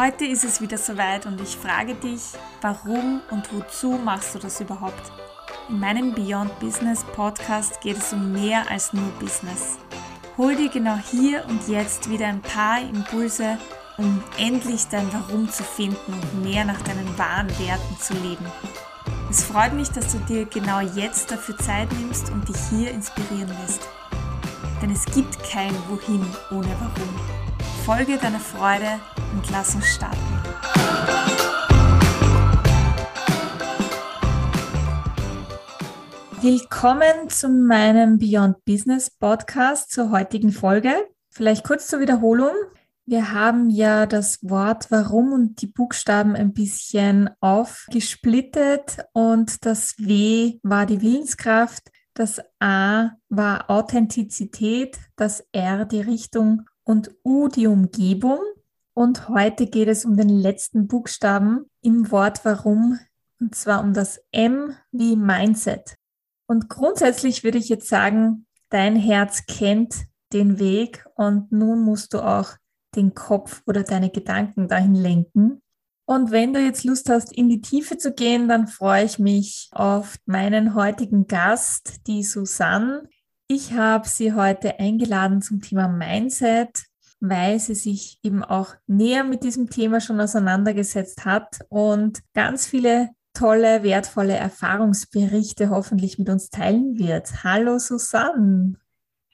Heute ist es wieder soweit und ich frage dich, warum und wozu machst du das überhaupt? In meinem Beyond Business Podcast geht es um mehr als nur Business. Hol dir genau hier und jetzt wieder ein paar Impulse, um endlich dein Warum zu finden und mehr nach deinen wahren Werten zu leben. Es freut mich, dass du dir genau jetzt dafür Zeit nimmst und dich hier inspirieren lässt. Denn es gibt kein Wohin ohne Warum. Folge deiner Freude und lass uns starten. Willkommen zu meinem Beyond Business Podcast zur heutigen Folge. Vielleicht kurz zur Wiederholung. Wir haben ja das Wort Warum und die Buchstaben ein bisschen aufgesplittet und das W war die Willenskraft, das A war Authentizität, das R die Richtung und U die Umgebung. Und heute geht es um den letzten Buchstaben im Wort Warum, und zwar um das M wie Mindset. Und grundsätzlich würde ich jetzt sagen, dein Herz kennt den Weg und nun musst du auch den Kopf oder deine Gedanken dahin lenken. Und wenn du jetzt Lust hast, in die Tiefe zu gehen, dann freue ich mich auf meinen heutigen Gast, die Susanne. Ich habe sie heute eingeladen zum Thema Mindset weil sie sich eben auch näher mit diesem Thema schon auseinandergesetzt hat und ganz viele tolle, wertvolle Erfahrungsberichte hoffentlich mit uns teilen wird. Hallo Susanne.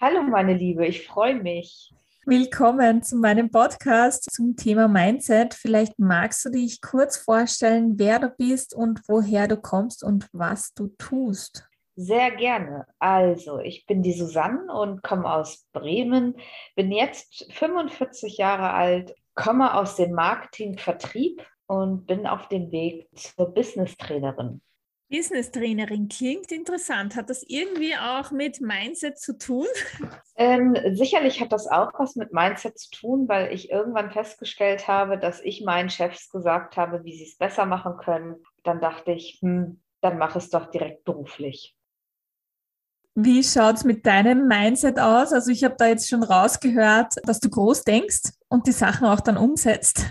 Hallo meine Liebe, ich freue mich. Willkommen zu meinem Podcast zum Thema Mindset. Vielleicht magst du dich kurz vorstellen, wer du bist und woher du kommst und was du tust. Sehr gerne. Also, ich bin die Susanne und komme aus Bremen, bin jetzt 45 Jahre alt, komme aus dem Marketing-Vertrieb und bin auf dem Weg zur Business-Trainerin. Business-Trainerin klingt interessant. Hat das irgendwie auch mit Mindset zu tun? Ähm, sicherlich hat das auch was mit Mindset zu tun, weil ich irgendwann festgestellt habe, dass ich meinen Chefs gesagt habe, wie sie es besser machen können. Dann dachte ich, hm, dann mach es doch direkt beruflich. Wie schaut es mit deinem Mindset aus? Also ich habe da jetzt schon rausgehört, dass du groß denkst und die Sachen auch dann umsetzt.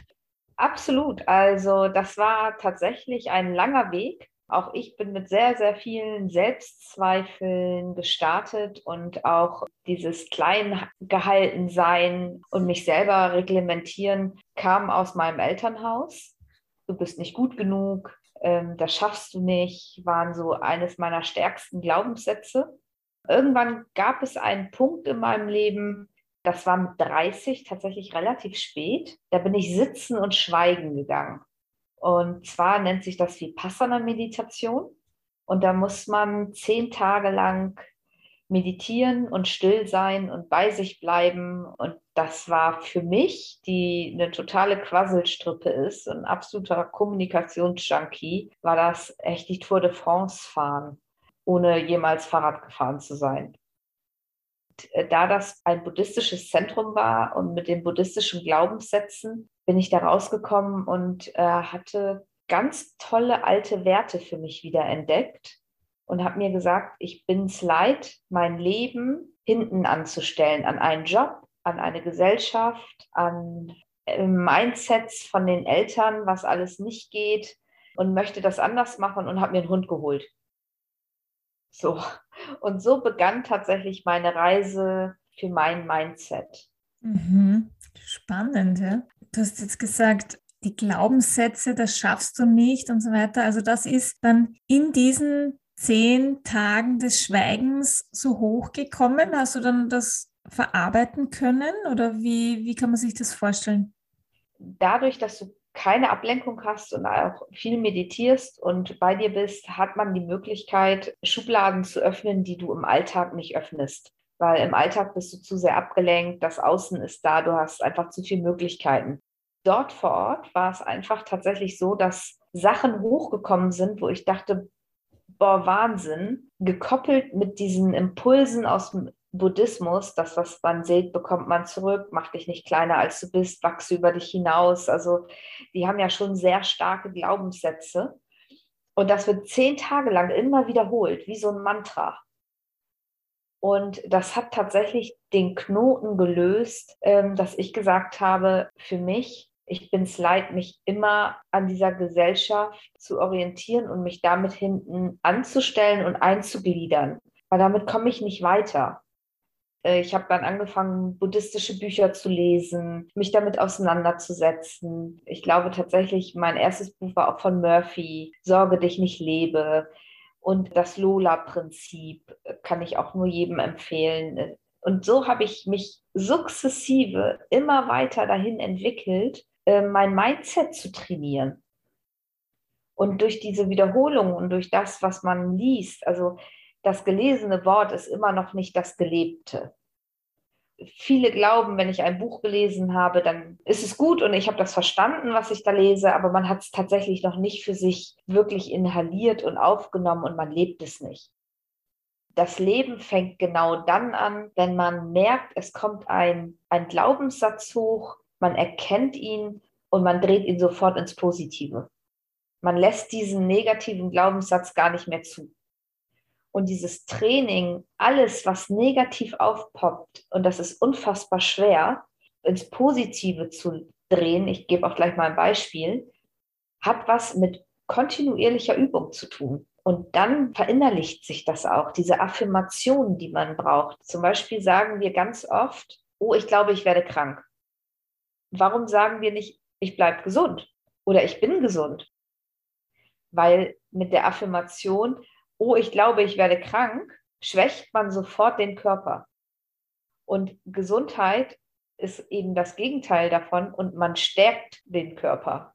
Absolut. Also das war tatsächlich ein langer Weg. Auch ich bin mit sehr, sehr vielen Selbstzweifeln gestartet und auch dieses Kleingehaltensein und mich selber reglementieren kam aus meinem Elternhaus. Du bist nicht gut genug, ähm, das schaffst du nicht, waren so eines meiner stärksten Glaubenssätze. Irgendwann gab es einen Punkt in meinem Leben, das war mit 30 tatsächlich relativ spät. Da bin ich sitzen und schweigen gegangen. Und zwar nennt sich das Vipassana-Meditation. Und da muss man zehn Tage lang meditieren und still sein und bei sich bleiben. Und das war für mich, die eine totale Quasselstrippe ist, ein absoluter Kommunikationsjunkie, war das echt die Tour de France fahren ohne jemals Fahrrad gefahren zu sein. Äh, da das ein buddhistisches Zentrum war und mit den buddhistischen Glaubenssätzen bin ich da rausgekommen und äh, hatte ganz tolle alte Werte für mich wieder entdeckt und habe mir gesagt, ich bin es leid, mein Leben hinten anzustellen an einen Job, an eine Gesellschaft, an äh, Mindsets von den Eltern, was alles nicht geht und möchte das anders machen und habe mir einen Hund geholt. So. Und so begann tatsächlich meine Reise für mein Mindset. Mhm. Spannend, ja. Du hast jetzt gesagt, die Glaubenssätze, das schaffst du nicht und so weiter. Also das ist dann in diesen zehn Tagen des Schweigens so hochgekommen. Hast du dann das verarbeiten können oder wie, wie kann man sich das vorstellen? Dadurch, dass du keine Ablenkung hast und auch viel meditierst und bei dir bist, hat man die Möglichkeit, Schubladen zu öffnen, die du im Alltag nicht öffnest. Weil im Alltag bist du zu sehr abgelenkt, das Außen ist da, du hast einfach zu viele Möglichkeiten. Dort vor Ort war es einfach tatsächlich so, dass Sachen hochgekommen sind, wo ich dachte, boah, Wahnsinn, gekoppelt mit diesen Impulsen aus dem Buddhismus, das, was man sieht, bekommt man zurück, mach dich nicht kleiner als du bist, wachse über dich hinaus. Also die haben ja schon sehr starke Glaubenssätze. Und das wird zehn Tage lang immer wiederholt, wie so ein Mantra. Und das hat tatsächlich den Knoten gelöst, ähm, dass ich gesagt habe, für mich Ich bin es leid, mich immer an dieser Gesellschaft zu orientieren und mich damit hinten anzustellen und einzugliedern, weil damit komme ich nicht weiter. Äh, ich habe dann angefangen, buddhistische Bücher zu lesen, mich damit auseinanderzusetzen. Ich glaube tatsächlich, mein erstes Buch war auch von Murphy, Sorge dich nicht lebe. Und das Lola-Prinzip kann ich auch nur jedem empfehlen. Und so habe ich mich sukzessive immer weiter dahin entwickelt, äh, mein Mindset zu trainieren. Und durch diese Wiederholung und durch das, was man liest, also das gelesene Wort ist immer noch nicht das Gelebte. Viele glauben, wenn ich ein Buch gelesen habe, dann ist es gut und ich habe das verstanden, was ich da lese, aber man hat es tatsächlich noch nicht für sich wirklich inhaliert und aufgenommen und man lebt es nicht. Das Leben fängt genau dann an, wenn man merkt, es kommt ein, ein Glaubenssatz hoch, man erkennt ihn und man dreht ihn sofort ins Positive. Man lässt diesen negativen Glaubenssatz gar nicht mehr zu. Und dieses Training, alles, was negativ aufpoppt, und das ist unfassbar schwer, ins Positive zu drehen, ich gebe auch gleich mal ein Beispiel, hat was mit kontinuierlicher Übung zu tun. Und dann verinnerlicht sich das auch, diese Affirmationen, die man braucht. Zum Beispiel sagen wir ganz oft, oh, ich glaube, ich werde krank. Warum sagen wir nicht, ich bleibe gesund oder ich bin gesund? Weil mit der Affirmation, oh, ich glaube, ich werde krank, schwächt man sofort den Körper. Und Gesundheit ist eben das Gegenteil davon und man stärkt den Körper.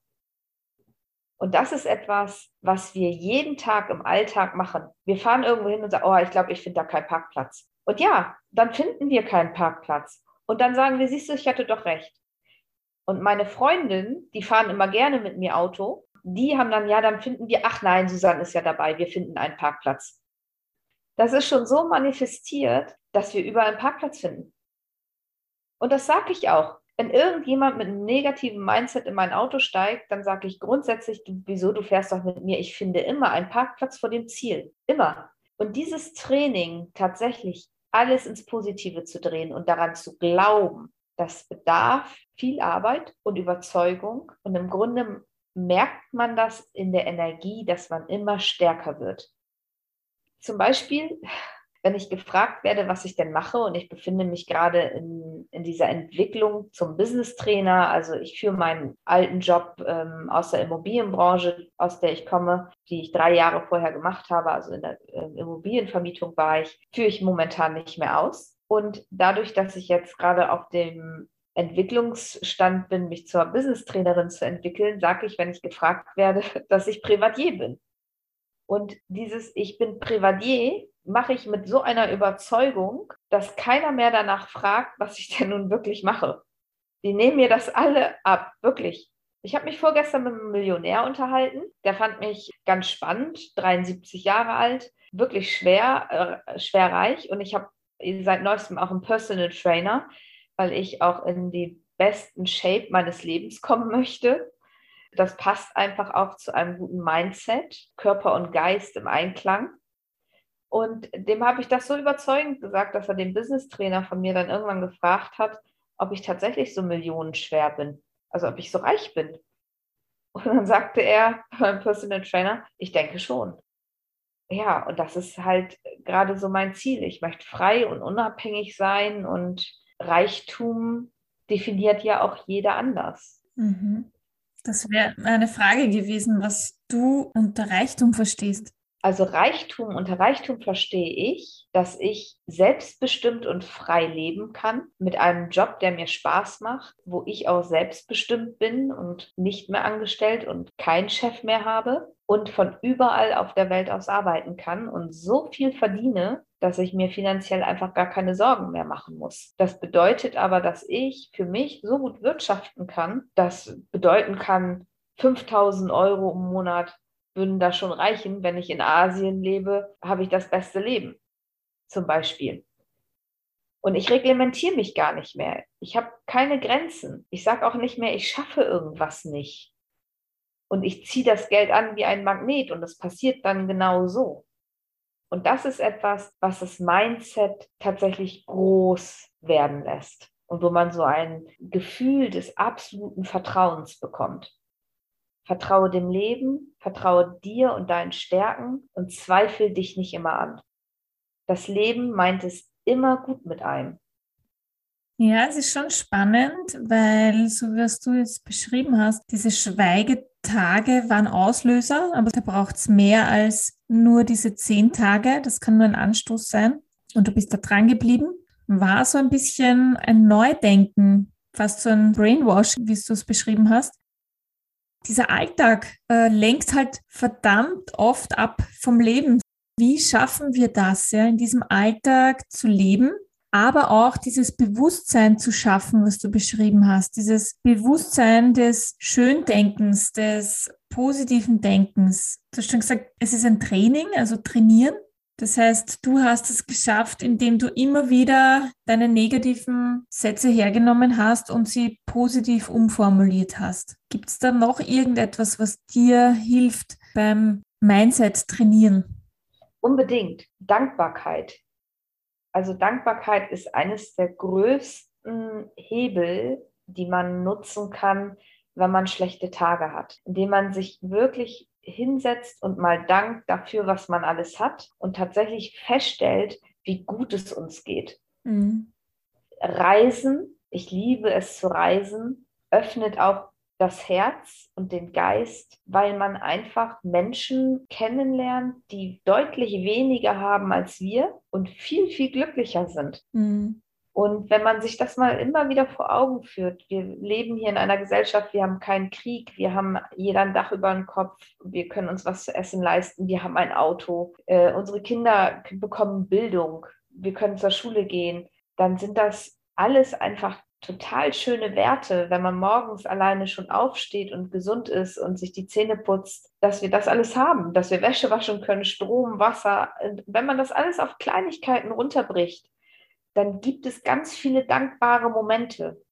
Und das ist etwas, was wir jeden Tag im Alltag machen. Wir fahren irgendwo hin und sagen, oh, ich glaube, ich finde da keinen Parkplatz. Und ja, dann finden wir keinen Parkplatz. Und dann sagen wir, siehst du, ich hatte doch recht. Und meine Freundin, die fahren immer gerne mit mir Auto, die haben dann, ja, dann finden wir, ach nein, Susanne ist ja dabei, wir finden einen Parkplatz. Das ist schon so manifestiert, dass wir überall einen Parkplatz finden. Und das sage ich auch. Wenn irgendjemand mit einem negativen Mindset in mein Auto steigt, dann sage ich grundsätzlich, wieso, du fährst doch mit mir. Ich finde immer einen Parkplatz vor dem Ziel. Immer. Und dieses Training tatsächlich alles ins Positive zu drehen und daran zu glauben, das bedarf viel Arbeit und Überzeugung. Und im Grunde merkt man das in der Energie, dass man immer stärker wird. Zum Beispiel, wenn ich gefragt werde, was ich denn mache, und ich befinde mich gerade in, in dieser Entwicklung zum Business Trainer, also ich führe meinen alten Job ähm, aus der Immobilienbranche, aus der ich komme, die ich drei Jahre vorher gemacht habe, also in der äh, Immobilienvermietung war ich, führe ich momentan nicht mehr aus. Und dadurch, dass ich jetzt gerade auf dem Entwicklungsstand bin, mich zur Business-Trainerin zu entwickeln, sage ich, wenn ich gefragt werde, dass ich Privatier bin. Und dieses Ich bin Privatier mache ich mit so einer Überzeugung, dass keiner mehr danach fragt, was ich denn nun wirklich mache. Die nehmen mir das alle ab, wirklich. Ich habe mich vorgestern mit einem Millionär unterhalten. Der fand mich ganz spannend, 73 Jahre alt, wirklich schwer, äh, schwer reich. Und ich habe seit neuestem auch einen Personal Trainer, weil ich auch in die besten Shape meines Lebens kommen möchte. Das passt einfach auch zu einem guten Mindset, Körper und Geist im Einklang. Und dem habe ich das so überzeugend gesagt, dass er den Business-Trainer von mir dann irgendwann gefragt hat, ob ich tatsächlich so millionenschwer bin, also ob ich so reich bin. Und dann sagte er beim Personal Trainer, ich denke schon ja, und das ist halt gerade so mein Ziel. Ich möchte frei und unabhängig sein und Reichtum definiert ja auch jeder anders. Mhm. Das wäre eine Frage gewesen, was du unter Reichtum verstehst. Also Reichtum, unter Reichtum verstehe ich, dass ich selbstbestimmt und frei leben kann mit einem Job, der mir Spaß macht, wo ich auch selbstbestimmt bin und nicht mehr angestellt und keinen Chef mehr habe und von überall auf der Welt aus arbeiten kann und so viel verdiene, dass ich mir finanziell einfach gar keine Sorgen mehr machen muss. Das bedeutet aber, dass ich für mich so gut wirtschaften kann, das bedeuten kann, 5000 Euro im Monat würden da schon reichen. Wenn ich in Asien lebe, habe ich das beste Leben, zum Beispiel. Und ich reglementiere mich gar nicht mehr. Ich habe keine Grenzen. Ich sage auch nicht mehr, ich schaffe irgendwas nicht. Und ich ziehe das Geld an wie ein Magnet und es passiert dann genau so. Und das ist etwas, was das Mindset tatsächlich groß werden lässt. und wo man so ein Gefühl des absoluten Vertrauens bekommt. Vertraue dem Leben, vertraue dir und deinen Stärken und zweifle dich nicht immer an. Das Leben meint es immer gut mit einem. Ja, es ist schon spannend, weil so wie du jetzt beschrieben hast, diese Schweigetage waren Auslöser, aber da braucht es mehr als nur diese zehn Tage. Das kann nur ein Anstoß sein. Und du bist da dran geblieben. War so ein bisschen ein Neudenken, fast so ein Brainwash, wie du es beschrieben hast. Dieser Alltag äh, lenkt halt verdammt oft ab vom Leben. Wie schaffen wir das, ja, in diesem Alltag zu leben? aber auch dieses Bewusstsein zu schaffen, was du beschrieben hast, dieses Bewusstsein des Schöndenkens, des positiven Denkens. Du hast schon gesagt, es ist ein Training, also trainieren. Das heißt, du hast es geschafft, indem du immer wieder deine negativen Sätze hergenommen hast und sie positiv umformuliert hast. Gibt es da noch irgendetwas, was dir hilft beim Mindset trainieren? Unbedingt. Dankbarkeit. Also Dankbarkeit ist eines der größten Hebel, die man nutzen kann, wenn man schlechte Tage hat, indem man sich wirklich hinsetzt und mal dankt dafür, was man alles hat und tatsächlich feststellt, wie gut es uns geht. Mhm. Reisen, ich liebe es zu reisen, öffnet auch das Herz und den Geist, weil man einfach Menschen kennenlernt, die deutlich weniger haben als wir und viel, viel glücklicher sind. Mhm. Und wenn man sich das mal immer wieder vor Augen führt, wir leben hier in einer Gesellschaft, wir haben keinen Krieg, wir haben jeder ein Dach über dem Kopf, wir können uns was zu essen leisten, wir haben ein Auto, äh, unsere Kinder bekommen Bildung, wir können zur Schule gehen, dann sind das alles einfach total schöne Werte, wenn man morgens alleine schon aufsteht und gesund ist und sich die Zähne putzt, dass wir das alles haben, dass wir Wäsche waschen können, Strom, Wasser. Wenn man das alles auf Kleinigkeiten runterbricht, dann gibt es ganz viele dankbare Momente.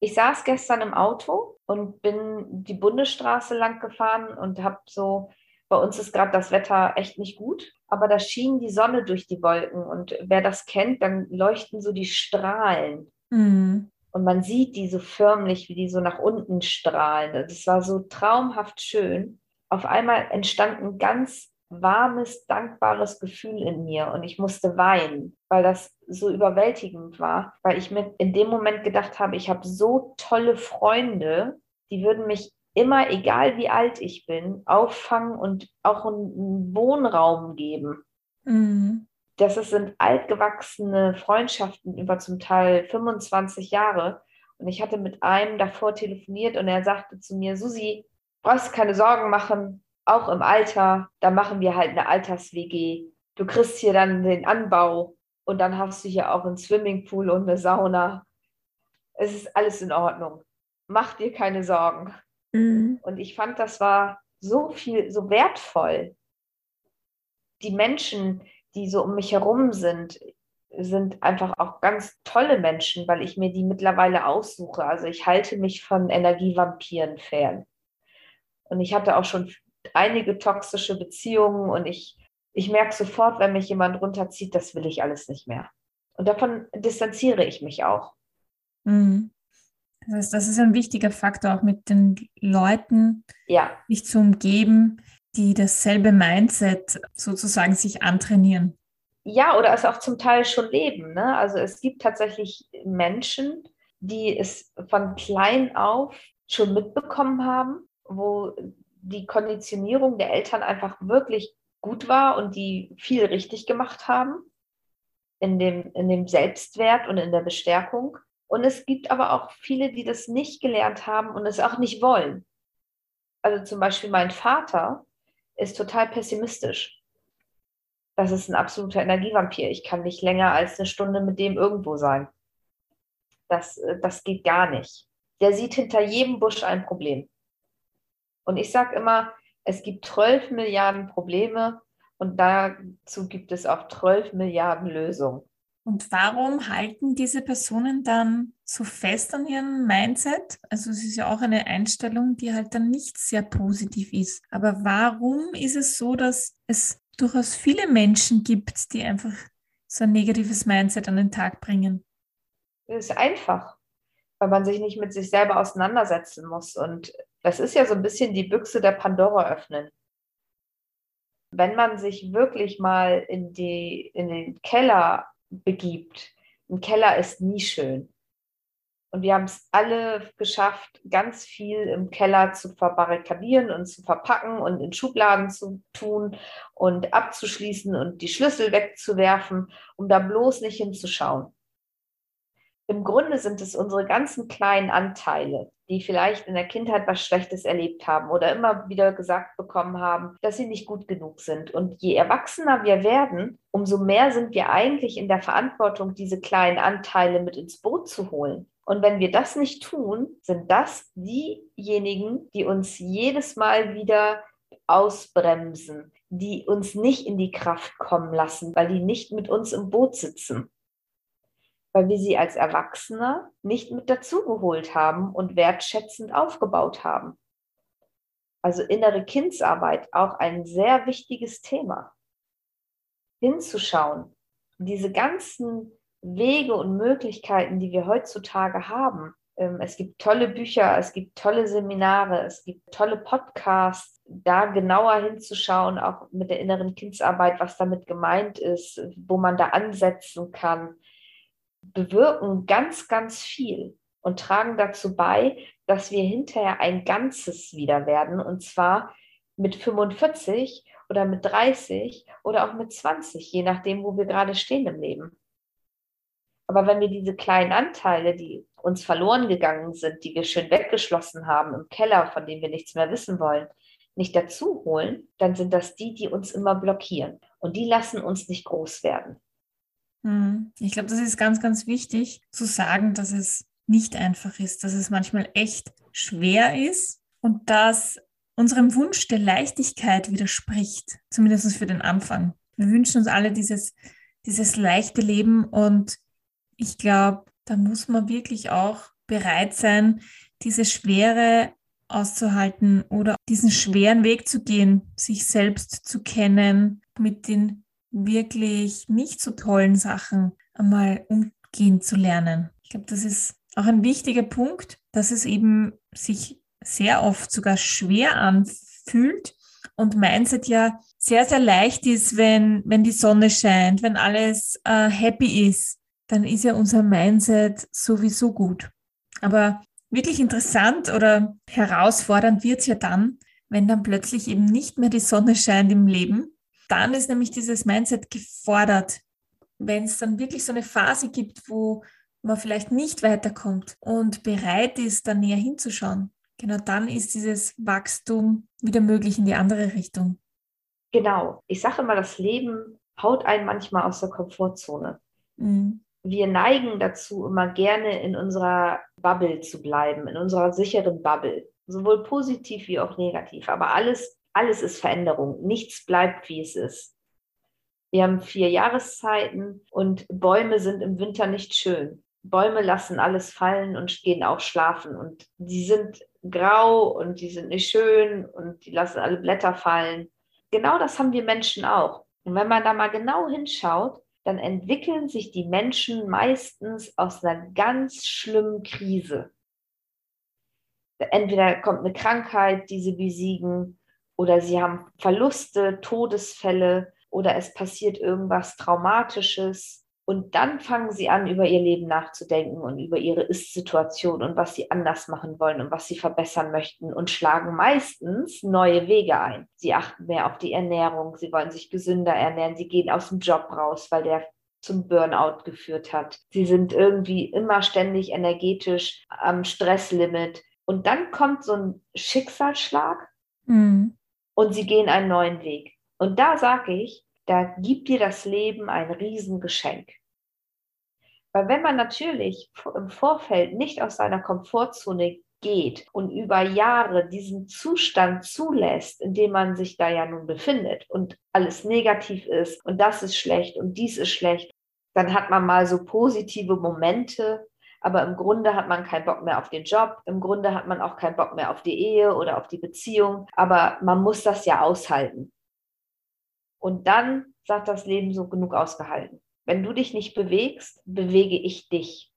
Ich saß gestern im Auto und bin die Bundesstraße lang gefahren und habe so, bei uns ist gerade das Wetter echt nicht gut, aber da schien die Sonne durch die Wolken und wer das kennt, dann leuchten so die Strahlen Mhm. Und man sieht die so förmlich, wie die so nach unten strahlen. Das war so traumhaft schön. Auf einmal entstand ein ganz warmes, dankbares Gefühl in mir und ich musste weinen, weil das so überwältigend war, weil ich mir in dem Moment gedacht habe, ich habe so tolle Freunde, die würden mich immer, egal wie alt ich bin, auffangen und auch einen Wohnraum geben. Mhm das sind altgewachsene Freundschaften über zum Teil 25 Jahre. Und ich hatte mit einem davor telefoniert und er sagte zu mir, Susi, brauchst keine Sorgen machen, auch im Alter, da machen wir halt eine Alters-WG. Du kriegst hier dann den Anbau und dann hast du hier auch einen Swimmingpool und eine Sauna. Es ist alles in Ordnung. Mach dir keine Sorgen. Mhm. Und ich fand, das war so viel, so wertvoll. Die Menschen, die so um mich herum sind, sind einfach auch ganz tolle Menschen, weil ich mir die mittlerweile aussuche. Also ich halte mich von Energievampiren fern. Und ich hatte auch schon einige toxische Beziehungen und ich, ich merke sofort, wenn mich jemand runterzieht, das will ich alles nicht mehr. Und davon distanziere ich mich auch. Mhm. Das heißt, das ist ein wichtiger Faktor, auch mit den Leuten, ja. sich zu umgeben, die dasselbe Mindset sozusagen sich antrainieren. Ja, oder es auch zum Teil schon leben. Ne? Also es gibt tatsächlich Menschen, die es von klein auf schon mitbekommen haben, wo die Konditionierung der Eltern einfach wirklich gut war und die viel richtig gemacht haben in dem, in dem Selbstwert und in der Bestärkung. Und es gibt aber auch viele, die das nicht gelernt haben und es auch nicht wollen. Also zum Beispiel mein Vater, ist total pessimistisch. Das ist ein absoluter Energievampir. Ich kann nicht länger als eine Stunde mit dem irgendwo sein. Das, das geht gar nicht. Der sieht hinter jedem Busch ein Problem. Und ich sage immer, es gibt 12 Milliarden Probleme und dazu gibt es auch 12 Milliarden Lösungen. Und warum halten diese Personen dann so fest an ihrem Mindset? Also es ist ja auch eine Einstellung, die halt dann nicht sehr positiv ist. Aber warum ist es so, dass es durchaus viele Menschen gibt, die einfach so ein negatives Mindset an den Tag bringen? ist einfach, weil man sich nicht mit sich selber auseinandersetzen muss. Und das ist ja so ein bisschen die Büchse der Pandora öffnen. Wenn man sich wirklich mal in, die, in den Keller begibt, ein Keller ist nie schön. Und wir haben es alle geschafft, ganz viel im Keller zu verbarrikadieren und zu verpacken und in Schubladen zu tun und abzuschließen und die Schlüssel wegzuwerfen, um da bloß nicht hinzuschauen. Im Grunde sind es unsere ganzen kleinen Anteile, die vielleicht in der Kindheit was Schlechtes erlebt haben oder immer wieder gesagt bekommen haben, dass sie nicht gut genug sind. Und je erwachsener wir werden, umso mehr sind wir eigentlich in der Verantwortung, diese kleinen Anteile mit ins Boot zu holen. Und wenn wir das nicht tun, sind das diejenigen, die uns jedes Mal wieder ausbremsen, die uns nicht in die Kraft kommen lassen, weil die nicht mit uns im Boot sitzen weil wir sie als Erwachsene nicht mit dazugeholt haben und wertschätzend aufgebaut haben. Also innere Kindsarbeit, auch ein sehr wichtiges Thema. Hinzuschauen, diese ganzen Wege und Möglichkeiten, die wir heutzutage haben. Ähm, es gibt tolle Bücher, es gibt tolle Seminare, es gibt tolle Podcasts, da genauer hinzuschauen, auch mit der inneren Kindsarbeit, was damit gemeint ist, wo man da ansetzen kann bewirken ganz, ganz viel und tragen dazu bei, dass wir hinterher ein Ganzes wieder werden und zwar mit 45 oder mit 30 oder auch mit 20, je nachdem, wo wir gerade stehen im Leben. Aber wenn wir diese kleinen Anteile, die uns verloren gegangen sind, die wir schön weggeschlossen haben im Keller, von denen wir nichts mehr wissen wollen, nicht dazu holen, dann sind das die, die uns immer blockieren. Und die lassen uns nicht groß werden. Hm. Ich glaube, das ist ganz, ganz wichtig zu sagen, dass es nicht einfach ist, dass es manchmal echt schwer ist und dass unserem Wunsch der Leichtigkeit widerspricht, zumindest für den Anfang. Wir wünschen uns alle dieses, dieses leichte Leben und ich glaube, da muss man wirklich auch bereit sein, diese Schwere auszuhalten oder diesen schweren Weg zu gehen, sich selbst zu kennen, mit den wirklich nicht so tollen Sachen einmal umgehen zu lernen. Ich glaube, das ist auch ein wichtiger Punkt, dass es eben sich sehr oft sogar schwer anfühlt und Mindset ja sehr, sehr leicht ist, wenn, wenn die Sonne scheint, wenn alles äh, happy ist, dann ist ja unser Mindset sowieso gut. Aber wirklich interessant oder herausfordernd wird es ja dann, wenn dann plötzlich eben nicht mehr die Sonne scheint im Leben dann ist nämlich dieses Mindset gefordert. Wenn es dann wirklich so eine Phase gibt, wo man vielleicht nicht weiterkommt und bereit ist, da näher hinzuschauen, genau dann ist dieses Wachstum wieder möglich in die andere Richtung. Genau. Ich sage immer, das Leben haut einen manchmal aus der Komfortzone. Mhm. Wir neigen dazu, immer gerne in unserer Bubble zu bleiben, in unserer sicheren Bubble, sowohl positiv wie auch negativ. Aber alles alles ist Veränderung. Nichts bleibt, wie es ist. Wir haben vier Jahreszeiten und Bäume sind im Winter nicht schön. Bäume lassen alles fallen und gehen auch schlafen. Und die sind grau und die sind nicht schön und die lassen alle Blätter fallen. Genau das haben wir Menschen auch. Und wenn man da mal genau hinschaut, dann entwickeln sich die Menschen meistens aus einer ganz schlimmen Krise. Entweder kommt eine Krankheit, die sie besiegen, oder sie haben Verluste, Todesfälle oder es passiert irgendwas Traumatisches. Und dann fangen sie an, über ihr Leben nachzudenken und über ihre Ist-Situation und was sie anders machen wollen und was sie verbessern möchten und schlagen meistens neue Wege ein. Sie achten mehr auf die Ernährung, sie wollen sich gesünder ernähren, sie gehen aus dem Job raus, weil der zum Burnout geführt hat. Sie sind irgendwie immer ständig energetisch am Stresslimit. Und dann kommt so ein Schicksalsschlag. Mhm und sie gehen einen neuen Weg. Und da sage ich, da gibt dir das Leben ein Riesengeschenk. Weil wenn man natürlich im Vorfeld nicht aus seiner Komfortzone geht und über Jahre diesen Zustand zulässt, in dem man sich da ja nun befindet und alles negativ ist und das ist schlecht und dies ist schlecht, dann hat man mal so positive Momente, aber im Grunde hat man keinen Bock mehr auf den Job, im Grunde hat man auch keinen Bock mehr auf die Ehe oder auf die Beziehung, aber man muss das ja aushalten. Und dann sagt das Leben so genug ausgehalten. Wenn du dich nicht bewegst, bewege ich dich.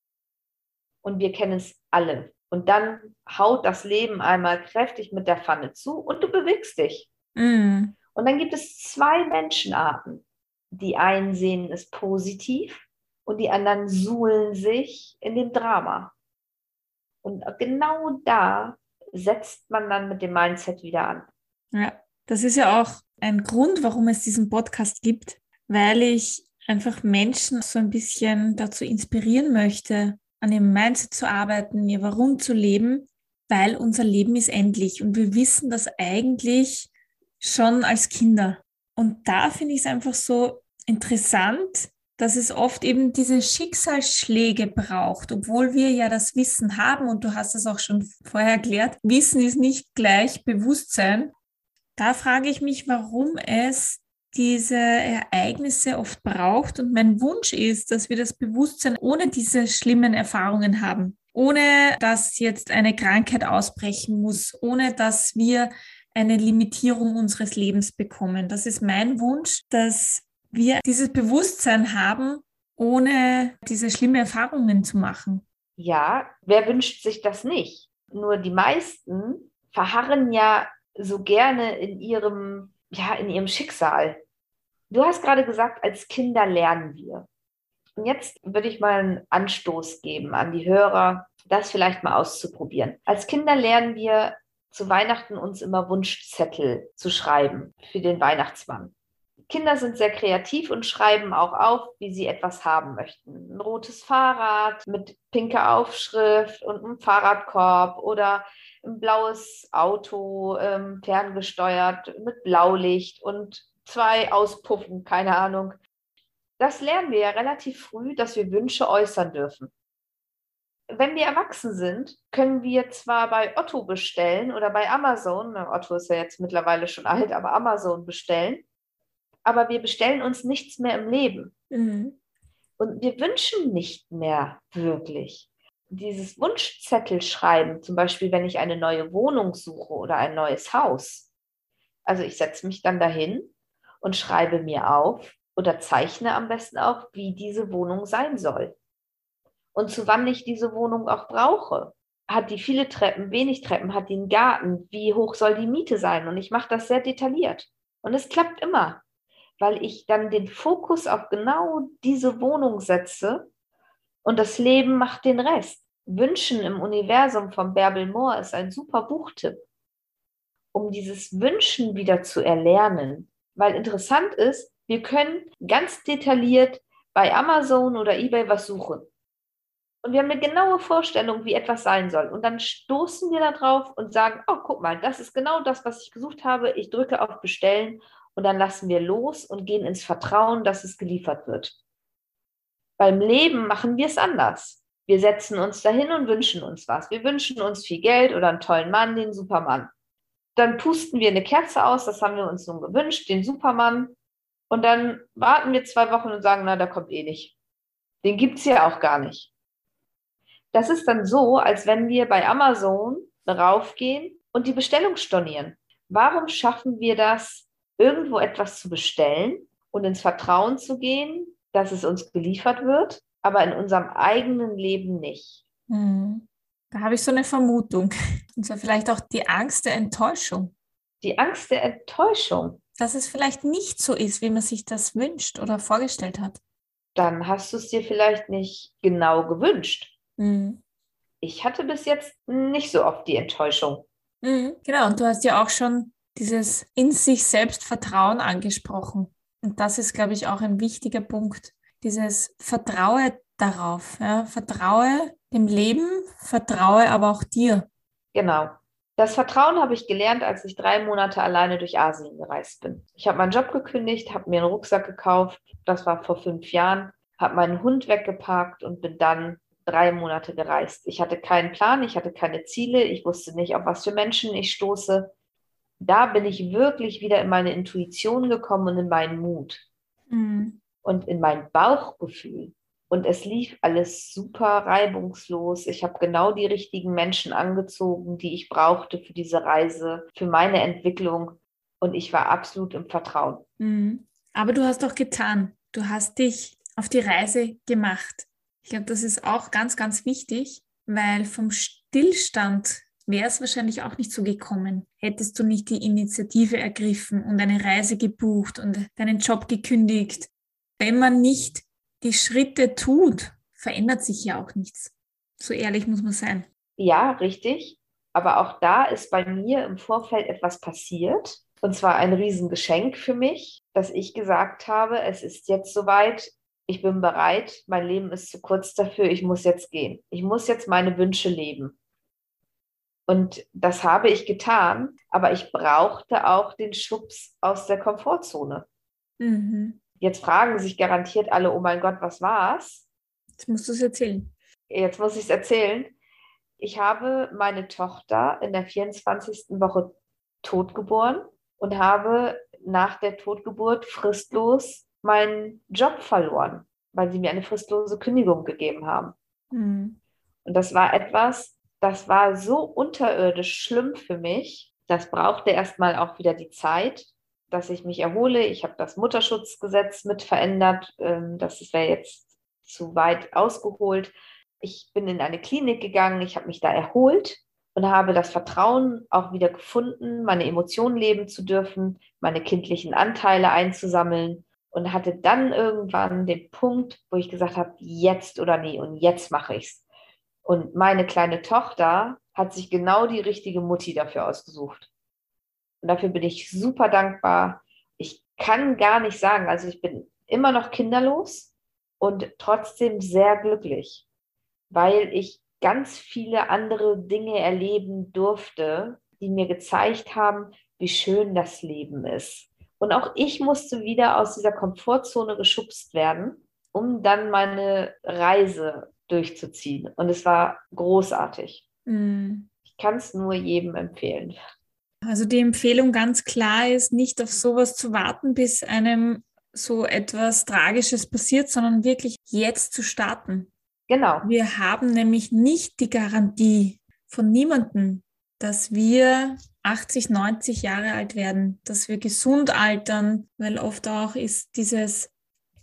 und wir kennen es alle. Und dann haut das Leben einmal kräftig mit der Pfanne zu und du bewegst dich. Mm. Und dann gibt es zwei Menschenarten. Die einen sehen es positiv und die anderen suhlen sich in dem Drama. Und genau da setzt man dann mit dem Mindset wieder an. Ja, das ist ja auch ein Grund, warum es diesen Podcast gibt, weil ich einfach Menschen so ein bisschen dazu inspirieren möchte, an ihrem Mindset zu arbeiten, ihr Warum zu leben, weil unser Leben ist endlich und wir wissen das eigentlich schon als Kinder. Und da finde ich es einfach so interessant, dass es oft eben diese Schicksalsschläge braucht, obwohl wir ja das Wissen haben und du hast es auch schon vorher erklärt, Wissen ist nicht gleich Bewusstsein. Da frage ich mich, warum es diese Ereignisse oft braucht. Und mein Wunsch ist, dass wir das Bewusstsein ohne diese schlimmen Erfahrungen haben. Ohne dass jetzt eine Krankheit ausbrechen muss, ohne dass wir eine Limitierung unseres Lebens bekommen. Das ist mein Wunsch, dass wir dieses Bewusstsein haben, ohne diese schlimmen Erfahrungen zu machen. Ja, wer wünscht sich das nicht? Nur die meisten verharren ja so gerne in ihrem ja, in ihrem Schicksal. Du hast gerade gesagt, als Kinder lernen wir. Und jetzt würde ich mal einen Anstoß geben an die Hörer, das vielleicht mal auszuprobieren. Als Kinder lernen wir zu Weihnachten uns immer Wunschzettel zu schreiben für den Weihnachtsmann. Kinder sind sehr kreativ und schreiben auch auf, wie sie etwas haben möchten. Ein rotes Fahrrad mit pinker Aufschrift und einem Fahrradkorb oder ein blaues Auto, ähm, ferngesteuert mit Blaulicht und zwei Auspuffen, keine Ahnung. Das lernen wir ja relativ früh, dass wir Wünsche äußern dürfen. Wenn wir erwachsen sind, können wir zwar bei Otto bestellen oder bei Amazon, Otto ist ja jetzt mittlerweile schon alt, aber Amazon bestellen, aber wir bestellen uns nichts mehr im Leben. Mhm. Und wir wünschen nicht mehr wirklich dieses Wunschzettel schreiben, zum Beispiel, wenn ich eine neue Wohnung suche oder ein neues Haus. Also ich setze mich dann dahin und schreibe mir auf oder zeichne am besten auf, wie diese Wohnung sein soll. Und zu wann ich diese Wohnung auch brauche. Hat die viele Treppen, wenig Treppen, hat die einen Garten, wie hoch soll die Miete sein? Und ich mache das sehr detailliert. Und es klappt immer, weil ich dann den Fokus auf genau diese Wohnung setze und das Leben macht den Rest. Wünschen im Universum von Bärbel Mohr ist ein super Buchtipp, um dieses Wünschen wieder zu erlernen. Weil interessant ist, wir können ganz detailliert bei Amazon oder eBay was suchen. Und wir haben eine genaue Vorstellung, wie etwas sein soll. Und dann stoßen wir da drauf und sagen, oh, guck mal, das ist genau das, was ich gesucht habe. Ich drücke auf Bestellen und dann lassen wir los und gehen ins Vertrauen, dass es geliefert wird. Beim Leben machen wir es anders. Wir setzen uns dahin und wünschen uns was. Wir wünschen uns viel Geld oder einen tollen Mann, den Supermann. Dann pusten wir eine Kerze aus, das haben wir uns nun gewünscht, den Supermann. Und dann warten wir zwei Wochen und sagen, na, der kommt eh nicht. Den gibt es ja auch gar nicht. Das ist dann so, als wenn wir bei Amazon raufgehen und die Bestellung stornieren. Warum schaffen wir das, irgendwo etwas zu bestellen und ins Vertrauen zu gehen, dass es uns geliefert wird, aber in unserem eigenen Leben nicht. Hm. Da habe ich so eine Vermutung. Und zwar vielleicht auch die Angst der Enttäuschung. Die Angst der Enttäuschung. Dass es vielleicht nicht so ist, wie man sich das wünscht oder vorgestellt hat. Dann hast du es dir vielleicht nicht genau gewünscht. Mhm. Ich hatte bis jetzt nicht so oft die Enttäuschung. Mhm, genau, und du hast ja auch schon dieses in sich selbst Vertrauen angesprochen. Und das ist, glaube ich, auch ein wichtiger Punkt. Dieses Vertraue darauf. Ja? Vertraue dem Leben, vertraue aber auch dir. Genau. Das Vertrauen habe ich gelernt, als ich drei Monate alleine durch Asien gereist bin. Ich habe meinen Job gekündigt, habe mir einen Rucksack gekauft. Das war vor fünf Jahren. Habe meinen Hund weggeparkt und bin dann drei Monate gereist. Ich hatte keinen Plan, ich hatte keine Ziele, ich wusste nicht, auf was für Menschen ich stoße da bin ich wirklich wieder in meine Intuition gekommen und in meinen Mut mhm. und in mein Bauchgefühl. Und es lief alles super reibungslos. Ich habe genau die richtigen Menschen angezogen, die ich brauchte für diese Reise, für meine Entwicklung. Und ich war absolut im Vertrauen. Mhm. Aber du hast doch getan. Du hast dich auf die Reise gemacht. Ich glaube, das ist auch ganz, ganz wichtig, weil vom Stillstand wäre es wahrscheinlich auch nicht so gekommen. Hättest du nicht die Initiative ergriffen und eine Reise gebucht und deinen Job gekündigt. Wenn man nicht die Schritte tut, verändert sich ja auch nichts. So ehrlich muss man sein. Ja, richtig. Aber auch da ist bei mir im Vorfeld etwas passiert. Und zwar ein Riesengeschenk für mich, dass ich gesagt habe, es ist jetzt soweit, ich bin bereit, mein Leben ist zu kurz dafür, ich muss jetzt gehen. Ich muss jetzt meine Wünsche leben. Und das habe ich getan, aber ich brauchte auch den Schubs aus der Komfortzone. Mhm. Jetzt fragen sich garantiert alle, oh mein Gott, was war's? Jetzt musst du es erzählen. Jetzt muss ich es erzählen. Ich habe meine Tochter in der 24. Woche totgeboren und habe nach der Totgeburt fristlos meinen Job verloren, weil sie mir eine fristlose Kündigung gegeben haben. Mhm. Und das war etwas, das war so unterirdisch schlimm für mich. Das brauchte erstmal auch wieder die Zeit, dass ich mich erhole. Ich habe das Mutterschutzgesetz mit verändert. Ähm, das wäre jetzt zu weit ausgeholt. Ich bin in eine Klinik gegangen, ich habe mich da erholt und habe das Vertrauen auch wieder gefunden, meine Emotionen leben zu dürfen, meine kindlichen Anteile einzusammeln und hatte dann irgendwann den Punkt, wo ich gesagt habe, jetzt oder nie und jetzt mache ich es. Und meine kleine Tochter hat sich genau die richtige Mutti dafür ausgesucht. Und dafür bin ich super dankbar. Ich kann gar nicht sagen, also ich bin immer noch kinderlos, und trotzdem sehr glücklich, weil ich ganz viele andere Dinge erleben durfte, die mir gezeigt haben, wie schön das Leben ist. Und auch ich musste wieder aus dieser Komfortzone geschubst werden, um dann meine Reise durchzuziehen. Und es war großartig. Mm. Ich kann es nur jedem empfehlen. Also die Empfehlung ganz klar ist, nicht auf sowas zu warten, bis einem so etwas Tragisches passiert, sondern wirklich jetzt zu starten. Genau. Wir haben nämlich nicht die Garantie von niemandem, dass wir 80, 90 Jahre alt werden, dass wir gesund altern, weil oft auch ist dieses,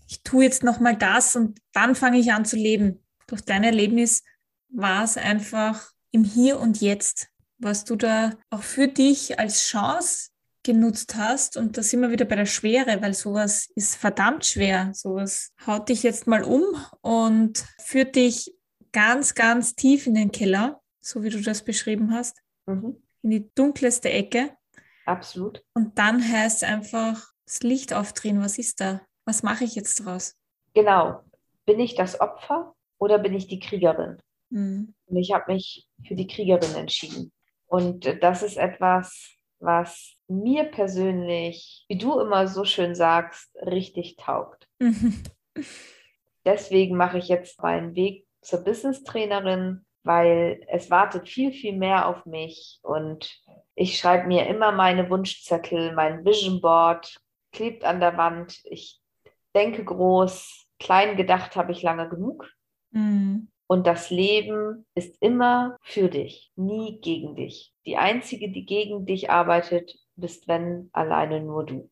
ich tue jetzt nochmal das und dann fange ich an zu leben. Durch dein Erlebnis war es einfach im Hier und Jetzt, was du da auch für dich als Chance genutzt hast. Und da sind wir wieder bei der Schwere, weil sowas ist verdammt schwer. Sowas haut dich jetzt mal um und führt dich ganz, ganz tief in den Keller, so wie du das beschrieben hast, mhm. in die dunkelste Ecke. Absolut. Und dann heißt es einfach das Licht aufdrehen. Was ist da? Was mache ich jetzt draus? Genau. Bin ich das Opfer oder bin ich die Kriegerin? Mhm. Und ich habe mich für die Kriegerin entschieden. Und das ist etwas, was mir persönlich, wie du immer so schön sagst, richtig taugt. Deswegen mache ich jetzt meinen Weg zur Business Trainerin, weil es wartet viel, viel mehr auf mich und ich schreibe mir immer meine Wunschzettel, mein Vision Board klebt an der Wand. Ich denke groß, klein gedacht habe ich lange genug. Mhm. Und das Leben ist immer für dich, nie gegen dich. Die einzige, die gegen dich arbeitet, bist, wenn alleine nur du.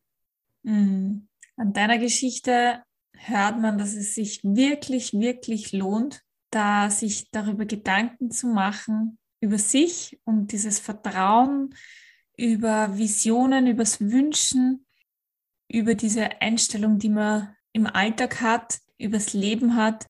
Mhm. An deiner Geschichte hört man, dass es sich wirklich, wirklich lohnt, da sich darüber Gedanken zu machen, über sich und dieses Vertrauen, über Visionen, übers Wünschen, über diese Einstellung, die man im Alltag hat, übers Leben hat.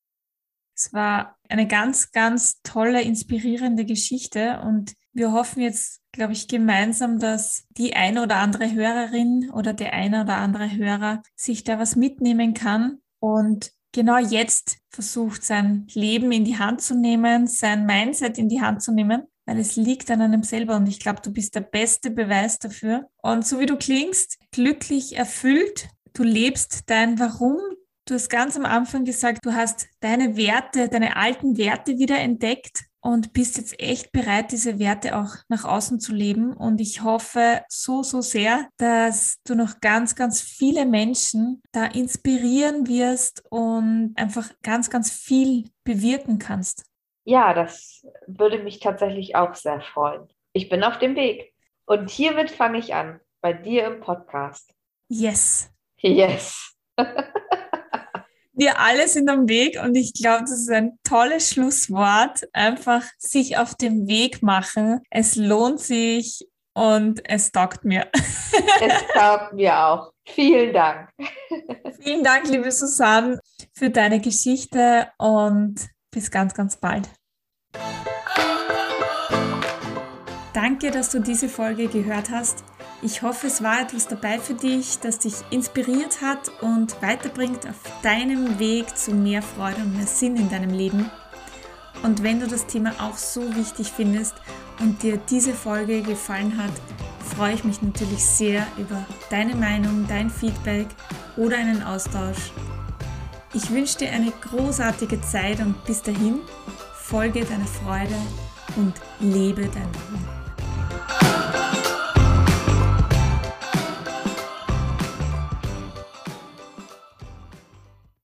Es war eine ganz, ganz tolle, inspirierende Geschichte und wir hoffen jetzt, glaube ich, gemeinsam, dass die eine oder andere Hörerin oder der eine oder andere Hörer sich da was mitnehmen kann und genau jetzt versucht, sein Leben in die Hand zu nehmen, sein Mindset in die Hand zu nehmen, weil es liegt an einem selber und ich glaube, du bist der beste Beweis dafür. Und so wie du klingst, glücklich erfüllt, du lebst dein Warum, Du hast ganz am Anfang gesagt, du hast deine Werte, deine alten Werte wieder entdeckt und bist jetzt echt bereit, diese Werte auch nach außen zu leben. Und ich hoffe so, so sehr, dass du noch ganz, ganz viele Menschen da inspirieren wirst und einfach ganz, ganz viel bewirken kannst. Ja, das würde mich tatsächlich auch sehr freuen. Ich bin auf dem Weg. Und hiermit fange ich an, bei dir im Podcast. Yes. Yes. Wir alle sind am Weg und ich glaube, das ist ein tolles Schlusswort. Einfach sich auf den Weg machen. Es lohnt sich und es taugt mir. Es taugt mir auch. Vielen Dank. Vielen Dank, liebe Susanne, für deine Geschichte und bis ganz, ganz bald. Danke, dass du diese Folge gehört hast. Ich hoffe, es war etwas dabei für dich, das dich inspiriert hat und weiterbringt auf deinem Weg zu mehr Freude und mehr Sinn in deinem Leben. Und wenn du das Thema auch so wichtig findest und dir diese Folge gefallen hat, freue ich mich natürlich sehr über deine Meinung, dein Feedback oder einen Austausch. Ich wünsche dir eine großartige Zeit und bis dahin folge deiner Freude und lebe dein Leben. Yeah.